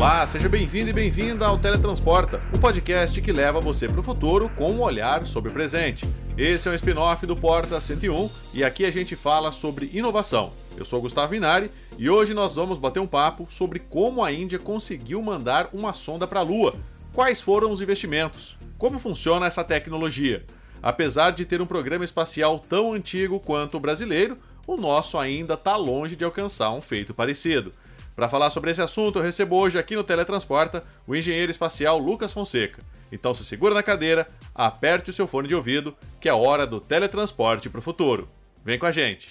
Olá, seja bem-vindo e bem-vinda ao Teletransporta, o um podcast que leva você para o futuro com um olhar sobre o presente. Esse é um spin-off do Porta 101 e aqui a gente fala sobre inovação. Eu sou Gustavo Minari e hoje nós vamos bater um papo sobre como a Índia conseguiu mandar uma sonda para a Lua. Quais foram os investimentos? Como funciona essa tecnologia? Apesar de ter um programa espacial tão antigo quanto o brasileiro, o nosso ainda está longe de alcançar um feito parecido. Para falar sobre esse assunto, eu recebo hoje aqui no Teletransporta o engenheiro espacial Lucas Fonseca. Então se segura na cadeira, aperte o seu fone de ouvido, que é hora do teletransporte para o futuro. Vem com a gente!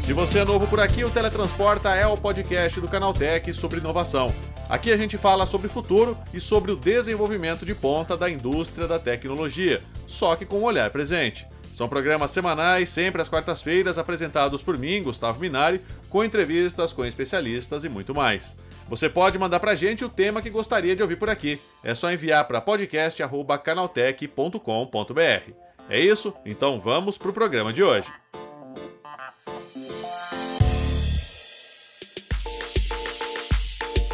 Se você é novo por aqui, o Teletransporta é o podcast do Canaltech sobre inovação. Aqui a gente fala sobre futuro e sobre o desenvolvimento de ponta da indústria da tecnologia, só que com um olhar presente. São programas semanais, sempre às quartas-feiras, apresentados por mim, Gustavo Minari, com entrevistas com especialistas e muito mais. Você pode mandar pra gente o tema que gostaria de ouvir por aqui. É só enviar para podcast@canaltech.com.br. É isso? Então vamos pro programa de hoje.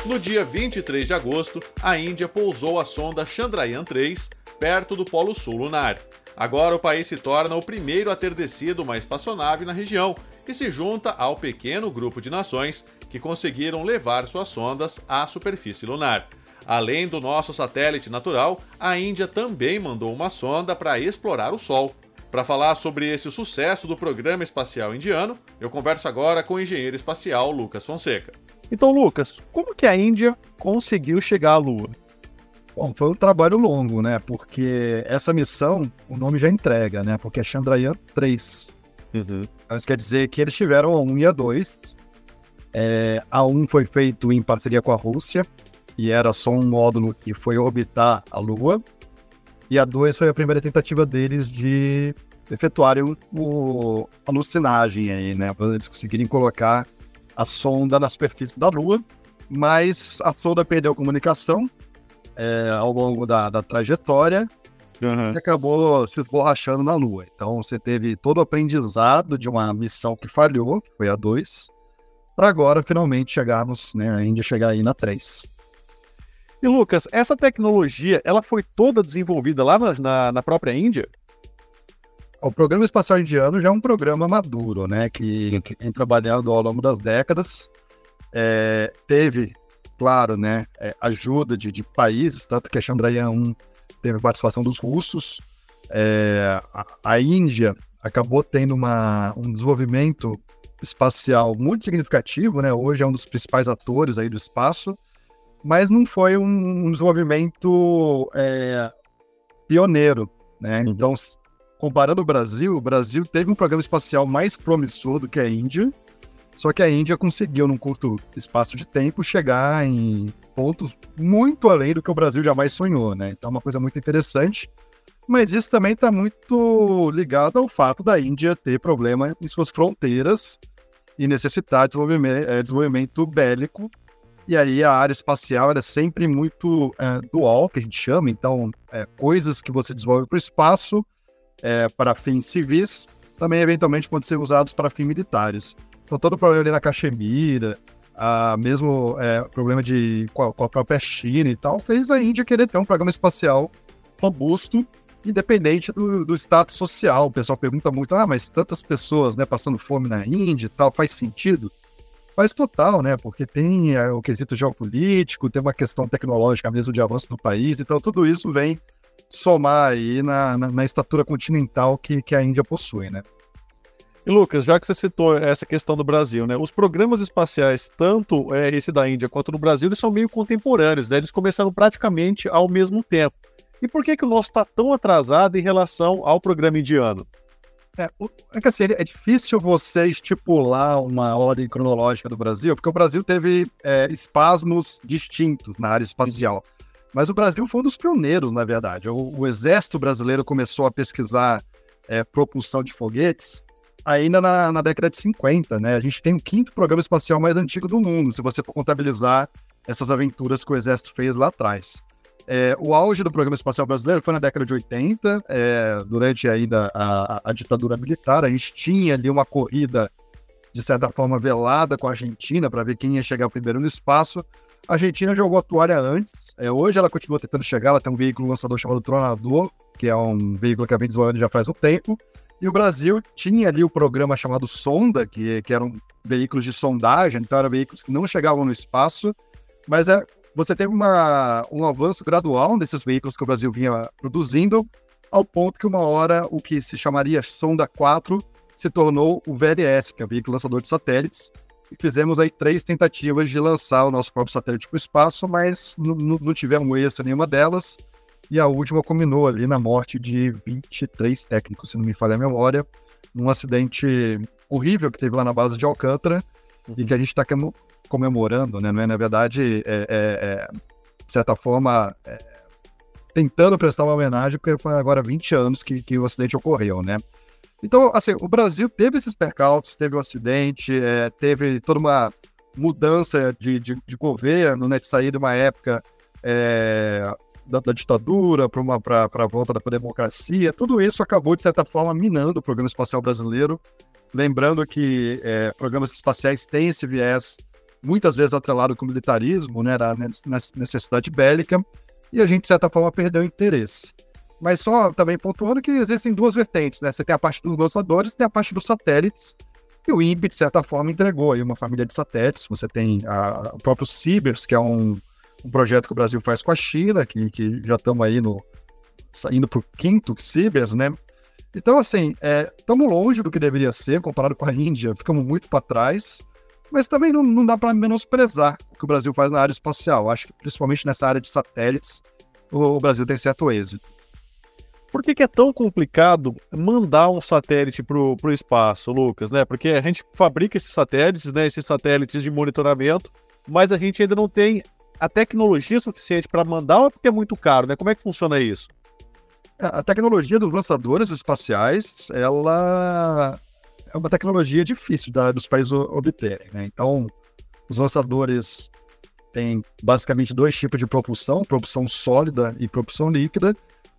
No dia 23 de agosto, a Índia pousou a sonda Chandrayaan 3 perto do Polo Sul lunar. Agora o país se torna o primeiro a ter descido uma espaçonave na região e se junta ao pequeno grupo de nações que conseguiram levar suas sondas à superfície lunar. Além do nosso satélite natural, a Índia também mandou uma sonda para explorar o Sol. Para falar sobre esse sucesso do programa espacial indiano, eu converso agora com o engenheiro espacial Lucas Fonseca. Então, Lucas, como que a Índia conseguiu chegar à Lua? Bom, foi um trabalho longo, né? Porque essa missão, o nome já entrega, né? Porque é Chandrayaan 3. Uhum. Isso quer dizer que eles tiveram a 1 e a 2. É, a 1 foi feito em parceria com a Rússia, e era só um módulo que foi orbitar a Lua. E a 2 foi a primeira tentativa deles de efetuarem o, o alucinagem aí, né? Para eles conseguirem colocar a sonda na superfície da Lua. Mas a sonda perdeu a comunicação é, ao longo da, da trajetória uhum. e acabou se esborrachando na Lua. Então você teve todo o aprendizado de uma missão que falhou, que foi a 2, para agora finalmente chegarmos, né, a Índia chegar aí na 3. E Lucas, essa tecnologia ela foi toda desenvolvida lá na, na própria Índia? O programa espacial indiano já é um programa maduro, né? Que, que vem trabalhando ao longo das décadas. É, teve claro, né, é, ajuda de, de, países, tanto que a Chandrayaan 1 teve participação dos russos. É, a, a, Índia acabou tendo uma, um desenvolvimento espacial muito significativo, né? Hoje é um dos principais atores aí do espaço, mas não foi um, um desenvolvimento é, pioneiro, né? Uhum. Então, comparando o Brasil, o Brasil teve um programa espacial mais promissor do que a Índia, só que a Índia conseguiu, num curto espaço de tempo, chegar em pontos muito além do que o Brasil jamais sonhou, né? Então é uma coisa muito interessante. Mas isso também está muito ligado ao fato da Índia ter problema em suas fronteiras e necessitar de desenvolvimento, é, desenvolvimento bélico. E aí a área espacial é sempre muito é, dual, que a gente chama. Então, é, coisas que você desenvolve para o espaço, para fins civis, também eventualmente podem ser usados para fins militares. Então, todo o problema ali na Caxemira, a mesmo é, problema de com a, com a, própria China e tal, fez a Índia querer ter um programa espacial robusto, independente do, do status social. O pessoal pergunta muito, ah, mas tantas pessoas né, passando fome na Índia e tal, faz sentido? Faz total, né? Porque tem é, o quesito geopolítico, tem uma questão tecnológica mesmo de avanço do país, então tudo isso vem somar aí na, na, na estatura continental que, que a Índia possui, né? E Lucas, já que você citou essa questão do Brasil, né? Os programas espaciais, tanto é, esse da Índia quanto no Brasil, eles são meio contemporâneos, né? Eles começaram praticamente ao mesmo tempo. E por que, que o nosso está tão atrasado em relação ao programa indiano? É, é assim, é difícil você estipular uma ordem cronológica do Brasil, porque o Brasil teve é, espasmos distintos na área espacial. Mas o Brasil foi um dos pioneiros, na verdade. O, o exército brasileiro começou a pesquisar é, propulsão de foguetes ainda na, na, década de 50, né? A gente tem o quinto programa espacial mais antigo do mundo, se você for contabilizar essas aventuras que o Exército fez lá atrás. É, o auge do programa espacial brasileiro foi na década de 80, é, durante ainda a, a, ditadura militar. A gente tinha ali uma corrida de certa forma, velada com a Argentina para ver quem ia chegar primeiro no espaço. A Argentina jogou a toalha antes. É, hoje ela continua tentando chegar, ela tem um veículo lançador chamado Tronador, que é um veículo que a vem desenvolvendo já faz um tempo. E o Brasil tinha ali o programa chamado Sonda, que, que eram veículos de sondagem, então eram veículos que não chegavam no espaço, mas é, você teve uma, um avanço gradual desses veículos que o Brasil vinha produzindo, ao ponto que uma hora o que se chamaria Sonda 4 se tornou o VLS, que é o veículo lançador de satélites, e fizemos aí três tentativas de lançar o nosso próprio satélite para o espaço, mas não tivemos êxito nenhuma delas. E a última culminou ali na morte de 23 técnicos, se não me falha a memória, num acidente horrível que teve lá na base de Alcântara uhum. e que a gente está comemorando, né? Não é, na verdade, é, é, é de certa forma, é, tentando prestar uma homenagem, porque foi agora 20 anos que, que o acidente ocorreu, né? Então, assim, o Brasil teve esses percalços, teve o um acidente, é, teve toda uma mudança de, de, de, governo, né, de sair de uma época é, da, da, ditadura para a volta da democracia. Tudo isso acabou, de certa forma, minando o programa espacial brasileiro. Lembrando que é, programas espaciais têm esse viés muitas vezes atrelado com o militarismo, né, da necessidade bélica, e a gente, de certa forma, perdeu o interesse. Mas só também pontuando que existem duas vertentes, né? Você tem a parte dos lançadores e tem a parte dos satélites. E o INPE, de certa forma, entregou aí uma família de satélites. Você tem a, o próprio Cibers, que é um, um, projeto que o Brasil faz com a China, que, que já estamos aí no, indo para o quinto Cibers, né? Então, assim, estamos é, longe do que deveria ser comparado com a Índia, ficamos muito para trás, mas também não, não dá para menosprezar o que o Brasil faz na área espacial. Acho que, principalmente nessa área de satélites, o, o Brasil tem certo êxito. Por que, que, é tão complicado mandar um satélite para o espaço, Lucas? Né? Porque a gente fabrica esses satélites, né, esses satélites de monitoramento, mas a gente ainda não tem a tecnologia suficiente para mandar ou é porque é muito caro? Né? Como é que funciona isso? É, a tecnologia dos lançadores espaciais, ela é uma tecnologia difícil da, dos países obterem. Né? Então, os lançadores têm basicamente dois tipos de propulsão, propulsão sólida e propulsão líquida,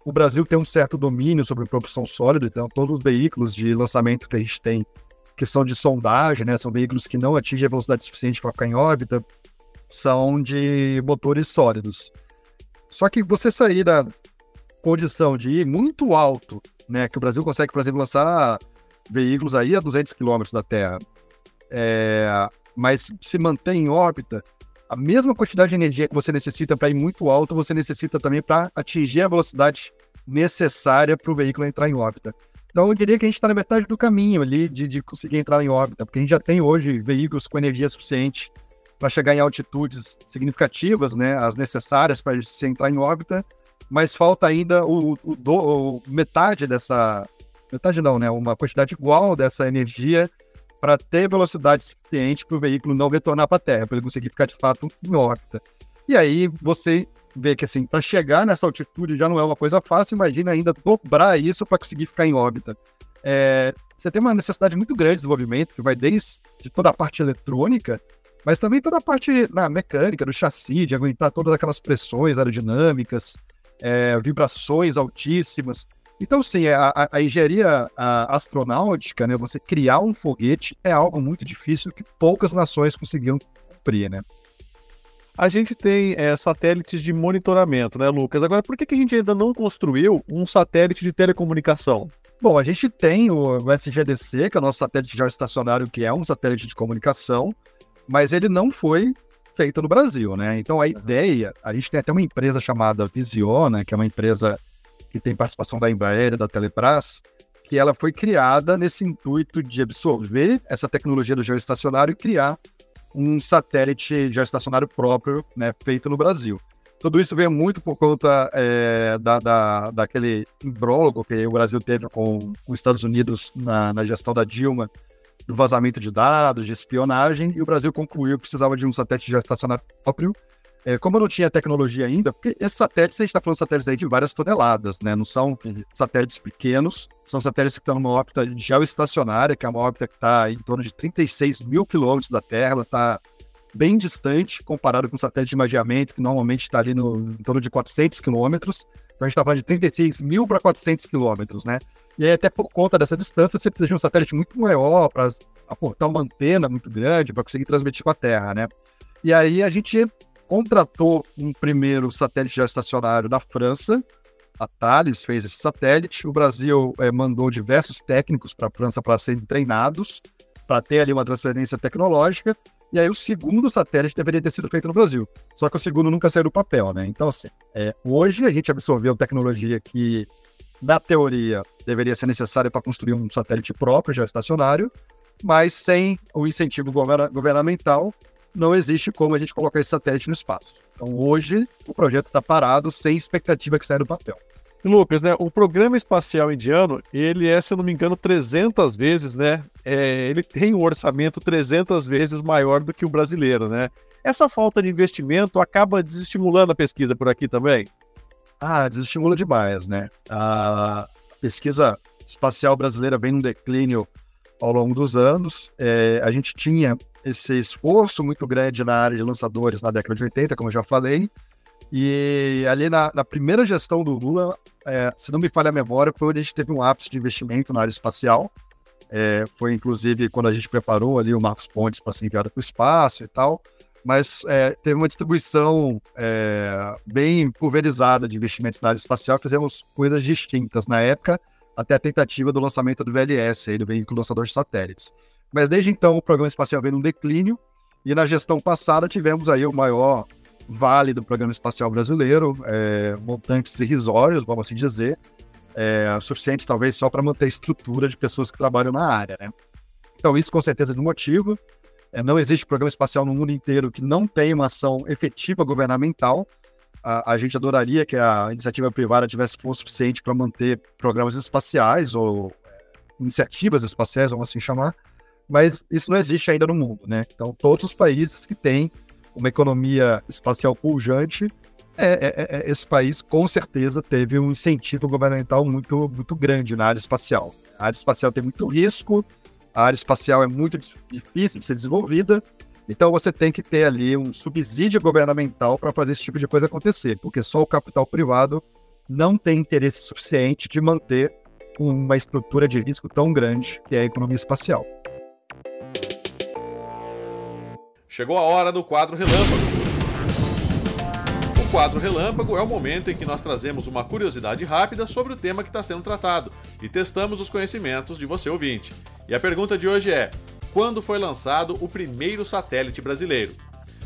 o Brasil tem um certo domínio sobre propulsão sólida, então todos os veículos de lançamento que a gente tem, que são de sondagem, né, são veículos que não atingem a velocidade suficiente para ficar em órbita, são de motores sólidos. Só que você sair da condição de ir muito alto, né, que o Brasil consegue, por exemplo, lançar veículos aí a 200 km da Terra, é, mas se mantém em órbita, a mesma quantidade de energia que você necessita para ir muito alto, você necessita também para atingir a velocidade necessária para o veículo entrar em órbita. Então, eu diria que a gente está na metade do caminho ali de, de, conseguir entrar em órbita, porque a gente já tem hoje veículos com energia suficiente para chegar em altitudes significativas, né, as necessárias para se entrar em órbita, mas falta ainda o, o, do, o metade dessa metade não, né, uma quantidade igual dessa energia para ter velocidade suficiente para o veículo não retornar para a Terra, para ele conseguir ficar de fato em órbita. E aí você vê que assim, para chegar nessa altitude já não é uma coisa fácil, imagina ainda dobrar isso para conseguir ficar em órbita. É, você tem uma necessidade muito grande de desenvolvimento, que vai desde toda a parte eletrônica, mas também toda a parte na mecânica, do chassi, de aguentar todas aquelas pressões aerodinâmicas, é, vibrações altíssimas. Então, sim, a, a, engenharia a, astronáutica, né, você criar um foguete é algo muito difícil que poucas nações conseguiam cumprir, né? A gente tem é, satélites de monitoramento, né, Lucas? Agora, por que, que a gente ainda não construiu um satélite de telecomunicação? Bom, a gente tem o, o SGDC, que é o nosso satélite geoestacionário, que é um satélite de comunicação, mas ele não foi feito no Brasil, né? Então a ideia, a gente tem até uma empresa chamada Visiona, que é uma empresa que tem participação da Embraer, da Telebrás, que ela foi criada nesse intuito de absorver essa tecnologia do geoestacionário e criar um satélite geoestacionário próprio, né, feito no Brasil. Tudo isso veio muito por conta é, da, da, daquele imbrólogo que o Brasil teve com os Estados Unidos na, na gestão da Dilma, do vazamento de dados, de espionagem, e o Brasil concluiu que precisava de um satélite geoestacionário próprio, é, como não tinha tecnologia ainda, porque esses satélites, a gente está falando de satélites aí de várias toneladas, né? Não são satélites pequenos, são satélites que estão numa órbita geoestacionária, que é uma órbita que está em torno de 36 mil quilômetros da Terra, está bem distante comparado com o satélite de imageamento, que normalmente está ali no, em torno de 400 quilômetros. Então a gente está falando de 36 mil para 400 quilômetros, né? E aí, até por conta dessa distância, você precisa de um satélite muito maior para aportar uma antena muito grande para conseguir transmitir com a Terra, né? E aí a gente contratou um primeiro satélite geoestacionário da França, a Thales fez esse satélite, o Brasil é, mandou diversos técnicos para a França para serem treinados, para ter ali uma transferência tecnológica, e aí o segundo satélite deveria ter sido feito no Brasil. Só que o segundo nunca saiu do papel, né? Então, assim, é, hoje a gente absorveu tecnologia que, na teoria, deveria ser necessária para construir um satélite próprio, geoestacionário, mas sem o incentivo governamental, não existe como a gente colocar esse satélite no espaço. Então, hoje, o projeto está parado, sem expectativa que saia do papel. Lucas, né, o programa espacial indiano, ele é, se eu não me engano, 300 vezes, né? É, ele tem um orçamento 300 vezes maior do que o brasileiro, né? Essa falta de investimento acaba desestimulando a pesquisa por aqui também? Ah, desestimula demais, né? A pesquisa espacial brasileira vem num declínio ao longo dos anos. É, a gente tinha esse esforço muito grande na área de lançadores na década de 80, como eu já falei, e ali na, na primeira gestão do Lula, é, se não me falha a memória, foi onde a gente teve um ápice de investimento na área espacial. É, foi inclusive quando a gente preparou ali o Marcos Pontes para ser enviado para o espaço e tal. Mas é, teve uma distribuição é, bem pulverizada de investimentos na área espacial. Fizemos coisas distintas na época, até a tentativa do lançamento do VLS, aí, do veículo lançador de satélites. Mas desde então o programa espacial veio num declínio e na gestão passada tivemos aí o maior vale do programa espacial brasileiro, é, montantes irrisórios, vamos assim dizer, é, suficientes talvez só para manter a estrutura de pessoas que trabalham na área, né? Então isso com certeza é um motivo. É, não existe programa espacial no mundo inteiro que não tenha uma ação efetiva governamental. A, a gente adoraria que a iniciativa privada tivesse força suficiente para manter programas espaciais ou iniciativas espaciais, vamos assim chamar, mas isso não existe ainda no mundo, né? Então, todos os países que têm uma economia espacial pujante, é, é, é, é, esse país com certeza teve um incentivo governamental muito, muito grande na área espacial. A área espacial tem muito risco, a área espacial é muito difícil de ser desenvolvida, então você tem que ter ali um subsídio governamental para fazer esse tipo de coisa acontecer, porque só o capital privado não tem interesse suficiente de manter uma estrutura de risco tão grande que é a economia espacial. Chegou a hora do quadro Relâmpago. Quadro Relâmpago é o momento em que nós trazemos uma curiosidade rápida sobre o tema que está sendo tratado e testamos os conhecimentos de você ouvinte. E a pergunta de hoje é: quando foi lançado o primeiro satélite brasileiro?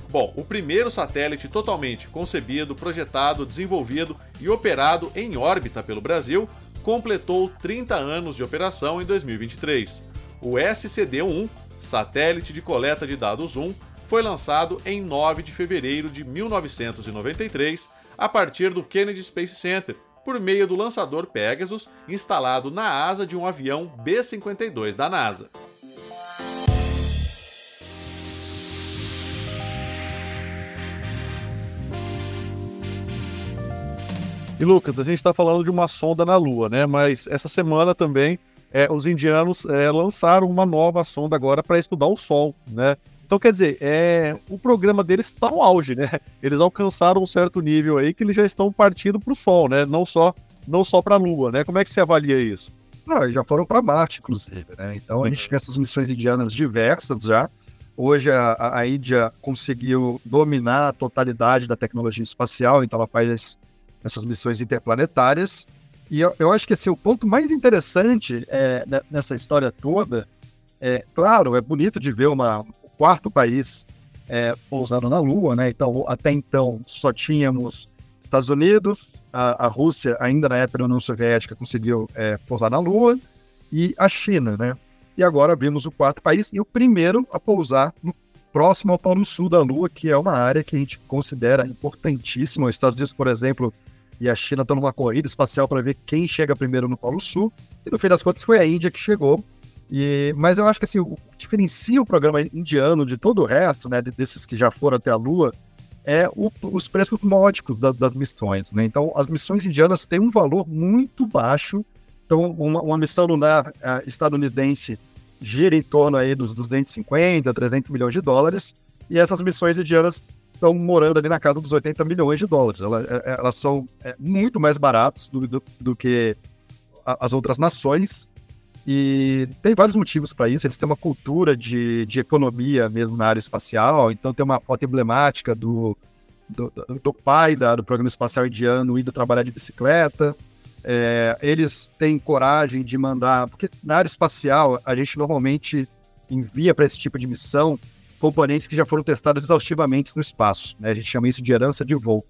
Bom, o primeiro satélite totalmente concebido, projetado, desenvolvido e operado em órbita pelo Brasil completou 30 anos de operação em 2023. O SCD-1, Satélite de Coleta de Dados 1, foi lançado em 9 de fevereiro de 1993 a partir do Kennedy Space Center, por meio do lançador Pegasus instalado na asa de um avião B-52 da NASA. E Lucas, a gente está falando de uma sonda na Lua, né? Mas essa semana também é, os indianos é, lançaram uma nova sonda agora para estudar o Sol, né? Então, quer dizer, é, o programa deles está no auge, né? Eles alcançaram um certo nível aí que eles já estão partindo para o Sol, né? Não só, não só para a Lua, né? Como é que você avalia isso? Não, já foram para Marte, inclusive, né? Então a gente tem essas missões indianas diversas já. Hoje a, a Índia conseguiu dominar a totalidade da tecnologia espacial, então ela faz essas missões interplanetárias. E eu, eu acho que assim, o ponto mais interessante é, nessa história toda é, claro, é bonito de ver uma, quarto país é, na Lua, né? Então, até então, só tínhamos Estados Unidos, a, a Rússia, ainda na época da União Soviética, conseguiu é, pousar na Lua, e a China, né? E agora vimos o quarto país e o primeiro a pousar no próximo ao Polo Sul da Lua, que é uma área que a gente considera importantíssima. Os Estados Unidos, por exemplo, e a China estão numa corrida espacial para ver quem chega primeiro no Polo Sul. E no fim das contas foi a Índia que chegou e, mas eu acho que assim, o que diferencia o programa indiano de todo o resto, né, desses que já foram até a Lua, é o, os preços módicos da, das missões. Né? Então, as missões indianas têm um valor muito baixo. Então, uma, uma missão lunar uh, estadunidense gira em torno aí dos 250, 300 milhões de dólares, e essas missões indianas estão morando ali na casa dos 80 milhões de dólares. Elas, é, é, elas são é, muito mais baratas do, do, do que as outras nações. E tem vários motivos para isso. Eles têm uma cultura de, de economia mesmo na área espacial. Então, tem uma foto emblemática do, do, do pai da, do programa espacial indiano indo trabalhar de bicicleta. É, eles têm coragem de mandar. Porque na área espacial, a gente normalmente envia para esse tipo de missão componentes que já foram testados exaustivamente no espaço. Né? A gente chama isso de herança de voo.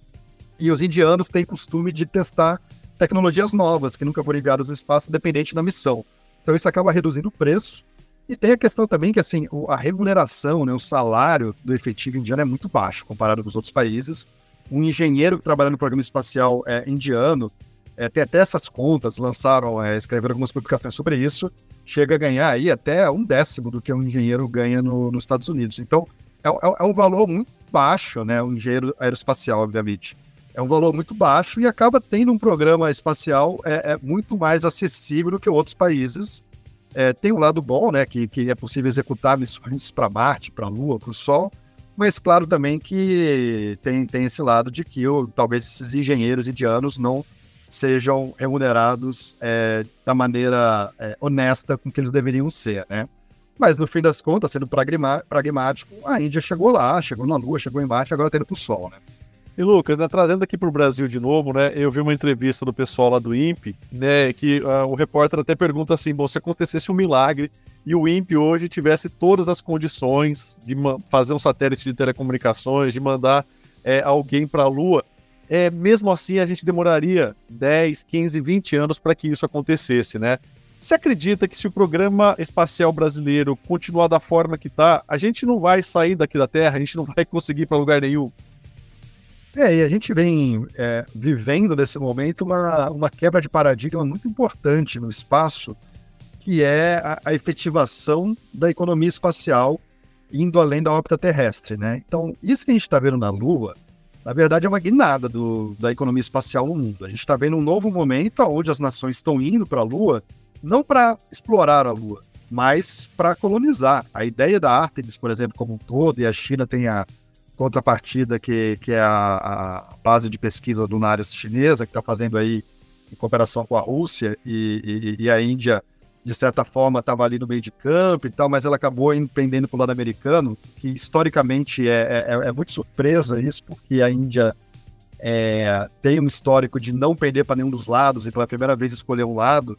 E os indianos têm costume de testar tecnologias novas que nunca foram enviadas no espaço, independente da missão. Então isso acaba reduzindo o preço. E tem a questão também que assim, a remuneração, né, o salário do efetivo indiano é muito baixo comparado com os outros países. Um engenheiro que trabalha no programa espacial é, indiano, é, tem até essas contas, lançaram, é, escreveram algumas publicações sobre isso, chega a ganhar aí até um décimo do que um engenheiro ganha no, nos Estados Unidos. Então, é, é, é um valor muito baixo, né? Um engenheiro aeroespacial, obviamente. É um valor muito baixo e acaba tendo um programa espacial é, é muito mais acessível do que outros países. É, tem um lado bom, né? Que, que é possível executar missões para Marte, para a Lua, para o Sol. Mas claro também que tem, tem esse lado de que eu, talvez esses engenheiros indianos não sejam remunerados é, da maneira é, honesta com que eles deveriam ser, né? Mas no fim das contas, sendo pragmático, a Índia chegou lá, chegou na Lua, chegou em Marte, agora está indo para o Sol, né? E Lucas, né, trazendo aqui para o Brasil de novo, né? Eu vi uma entrevista do pessoal lá do INPE, né? Que uh, o repórter até pergunta assim: bom, se acontecesse um milagre e o INPE hoje tivesse todas as condições de fazer um satélite de telecomunicações, de mandar é, alguém para a Lua, é, mesmo assim a gente demoraria 10, 15, 20 anos para que isso acontecesse, né? Você acredita que se o programa espacial brasileiro continuar da forma que está, a gente não vai sair daqui da Terra, a gente não vai conseguir para lugar nenhum? É, e a gente vem é, vivendo nesse momento uma, uma quebra de paradigma muito importante no espaço, que é a, a efetivação da economia espacial indo além da órbita terrestre, né? Então, isso que a gente está vendo na Lua, na verdade, é uma guinada do, da economia espacial no mundo. A gente está vendo um novo momento onde as nações estão indo para a Lua, não para explorar a Lua, mas para colonizar. A ideia da Artemis, por exemplo, como um todo, e a China tem a contrapartida, que, que é a, a base de pesquisa lunares chinesa, que está fazendo aí em cooperação com a Rússia, e, e, e a Índia de certa forma estava ali no meio de campo e tal, mas ela acabou empreendendo para o lado americano, que historicamente é, é, é, muito surpresa isso, porque a Índia é, tem um histórico de não pender para nenhum dos lados, então é a primeira vez escolher um lado.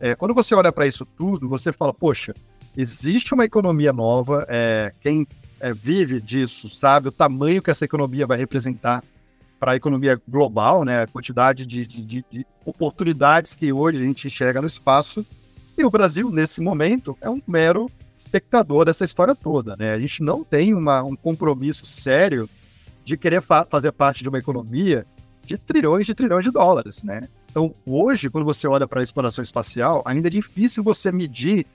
É, quando você olha para isso tudo, você fala, poxa, existe uma economia nova, é, quem é, vive disso sabe o tamanho que essa economia vai representar para a economia global, né? A quantidade de, de, de, oportunidades que hoje a gente enxerga no espaço. E o Brasil, nesse momento, é um mero espectador dessa história toda, né? A gente não tem uma, um compromisso sério de querer fa fazer parte de uma economia de trilhões de trilhões de dólares, né? Então, hoje, quando você olha para a exploração espacial, ainda é difícil você medir,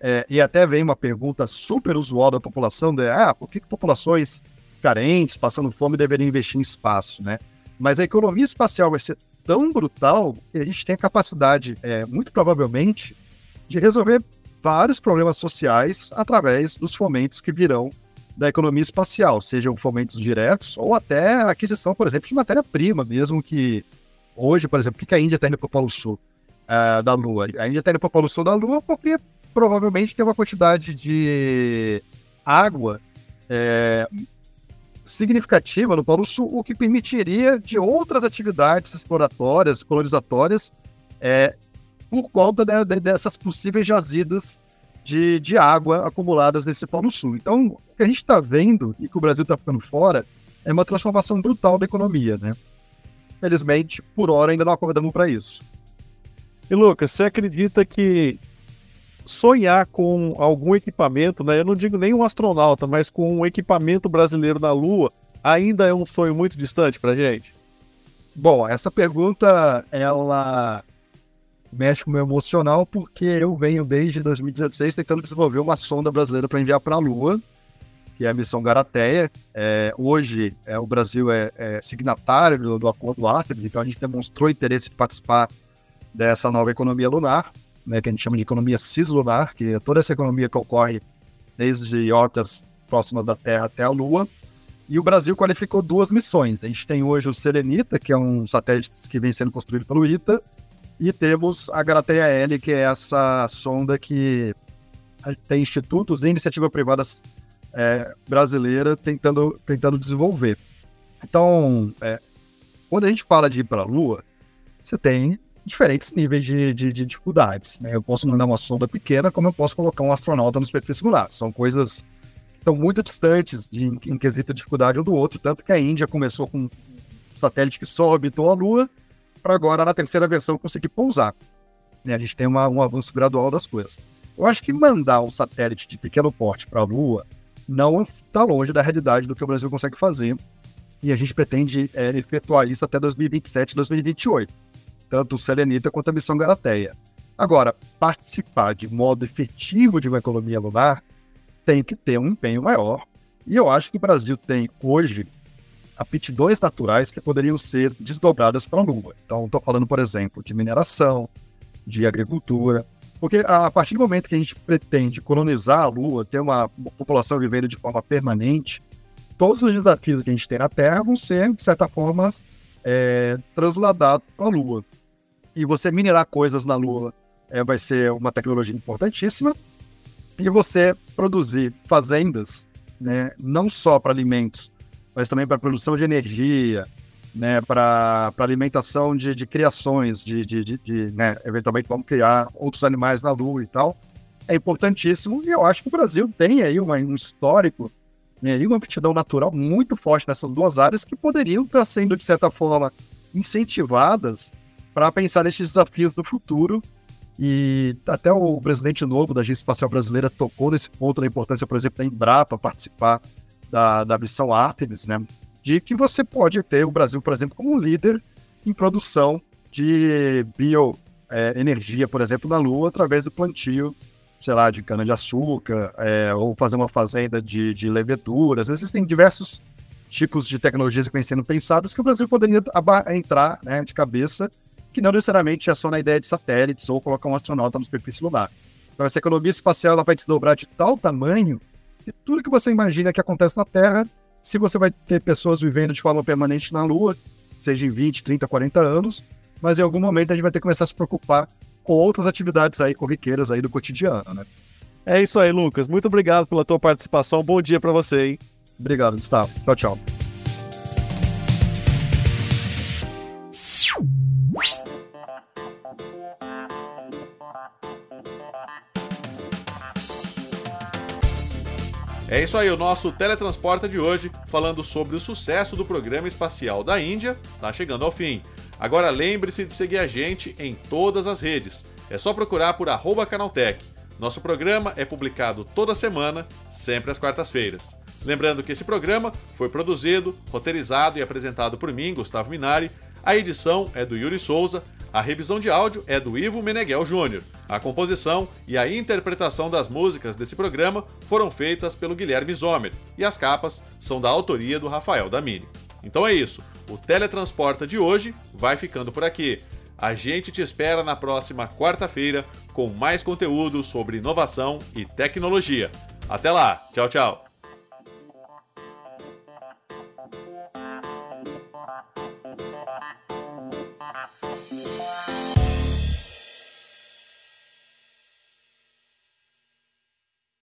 é, e até vem uma pergunta super usual da população, de, ah, por que, que populações carentes, passando fome, deveriam investir em espaço, né? Mas a economia espacial vai ser tão brutal que a gente tem a capacidade, é, muito provavelmente, de resolver vários problemas sociais através dos fomentos que virão da economia espacial, sejam fomentos diretos ou até a aquisição, por exemplo, de matéria-prima, mesmo que hoje, por exemplo, por que a Índia está indo para o Polo Sul uh, da Lua? A Índia está indo para o Polo Sul da Lua porque provavelmente tem uma quantidade de água é, significativa no Polo Sul, o que permitiria de outras atividades exploratórias, colonizatórias, é, por conta de, dessas possíveis jazidas de, de água acumuladas nesse Polo Sul. Então, o que a gente está vendo e que o Brasil está ficando fora é uma transformação brutal da economia, né? Felizmente, por hora, ainda não acordamos para isso. E Lucas, você acredita que sonhar com algum equipamento, né? Eu não digo nem um astronauta, mas com um equipamento brasileiro na Lua, ainda é um sonho muito distante para gente? Bom, essa pergunta ela mexe com o meu emocional, porque eu venho desde 2016 tentando desenvolver uma sonda brasileira para enviar para a Lua, que é a missão Garateia. É, hoje é, o Brasil é, é signatário do, do acordo Artemis, então a gente demonstrou interesse de participar dessa nova economia lunar, né, que a gente chama de economia cislunar, que é toda essa economia que ocorre desde órbitas próximas da Terra até a Lua. E o Brasil qualificou duas missões. A gente tem hoje o Serenita, que é um satélite que vem sendo construído pelo ITA, e temos a Garateia L, que é essa sonda que tem institutos e iniciativa privada é, tentando, tentando desenvolver. Então, é, quando a gente fala de ir para a Lua, você tem diferentes níveis de, de, de dificuldades. Né? Eu posso mandar uma sonda pequena, como eu posso colocar um astronauta no superfície lunar. São coisas que estão muito distantes de, em, em quesito de dificuldade um do outro, tanto que a Índia começou com um satélite que só orbitou a Lua, para agora, na terceira versão, conseguir pousar. Né? A gente tem uma, um avanço gradual das coisas. Eu acho que mandar um satélite de pequeno porte para a Lua não está longe da realidade do que o Brasil consegue fazer. E a gente pretende é, efetuar isso até 2027, 2028 tanto o Selenita quanto a missão Garateia. Agora, participar de modo efetivo de uma economia lunar tem que ter um empenho maior. E eu acho que o Brasil tem hoje aptidões naturais que poderiam ser desdobradas para a Lua. Então, estou falando, por exemplo, de mineração, de agricultura, porque a partir do momento que a gente pretende colonizar a Lua, ter uma população vivendo de forma permanente, todos os desafios que a gente tem na Terra vão ser, de certa forma, é, transladados para a Lua e você minerar coisas na Lua é, vai ser uma tecnologia importantíssima. E você produzir fazendas, né, não só para alimentos, mas também para produção de energia, né, para alimentação de, de criações, de, de, de, de né, eventualmente vamos criar outros animais na Lua e tal, é importantíssimo. E eu acho que o Brasil tem aí uma, um histórico né, e uma aptidão natural muito forte nessas duas áreas que poderiam estar sendo, de certa forma, incentivadas para pensar nesses desafios do futuro. E até o presidente novo da Agência Espacial Brasileira tocou nesse ponto da importância, por exemplo, da Embrapa participar da, da missão Artemis, né? De que você pode ter o Brasil, por exemplo, como um líder em produção de bioenergia, é, por exemplo, na Lua, através do plantio, sei lá, de cana-de-açúcar, é, ou fazer uma fazenda de, de leveduras. Existem diversos tipos de tecnologias que vêm sendo pensadas que o Brasil poderia entrar né, de cabeça que não necessariamente é só na ideia de satélites ou colocar um astronauta na superfície lunar. Então, essa economia espacial ela vai desdobrar de tal tamanho que tudo que você imagina que acontece na Terra, se você vai ter pessoas vivendo de forma permanente na Lua, seja em 20, 30, 40 anos, mas em algum momento a gente vai ter que começar a se preocupar com outras atividades aí corriqueiras aí do cotidiano, né? É isso aí, Lucas. Muito obrigado pela tua participação. Bom dia para você, hein? Obrigado, Gustavo. Tchau, tchau. É isso aí, o nosso Teletransporta de hoje, falando sobre o sucesso do programa espacial da Índia, tá chegando ao fim. Agora lembre-se de seguir a gente em todas as redes. É só procurar por Canaltech. Nosso programa é publicado toda semana, sempre às quartas-feiras. Lembrando que esse programa foi produzido, roteirizado e apresentado por mim, Gustavo Minari. A edição é do Yuri Souza a revisão de áudio é do Ivo Meneghel Júnior. A composição e a interpretação das músicas desse programa foram feitas pelo Guilherme Zomer e as capas são da autoria do Rafael Damini. Então é isso, o Teletransporta de hoje vai ficando por aqui. A gente te espera na próxima quarta-feira com mais conteúdo sobre inovação e tecnologia. Até lá, tchau, tchau.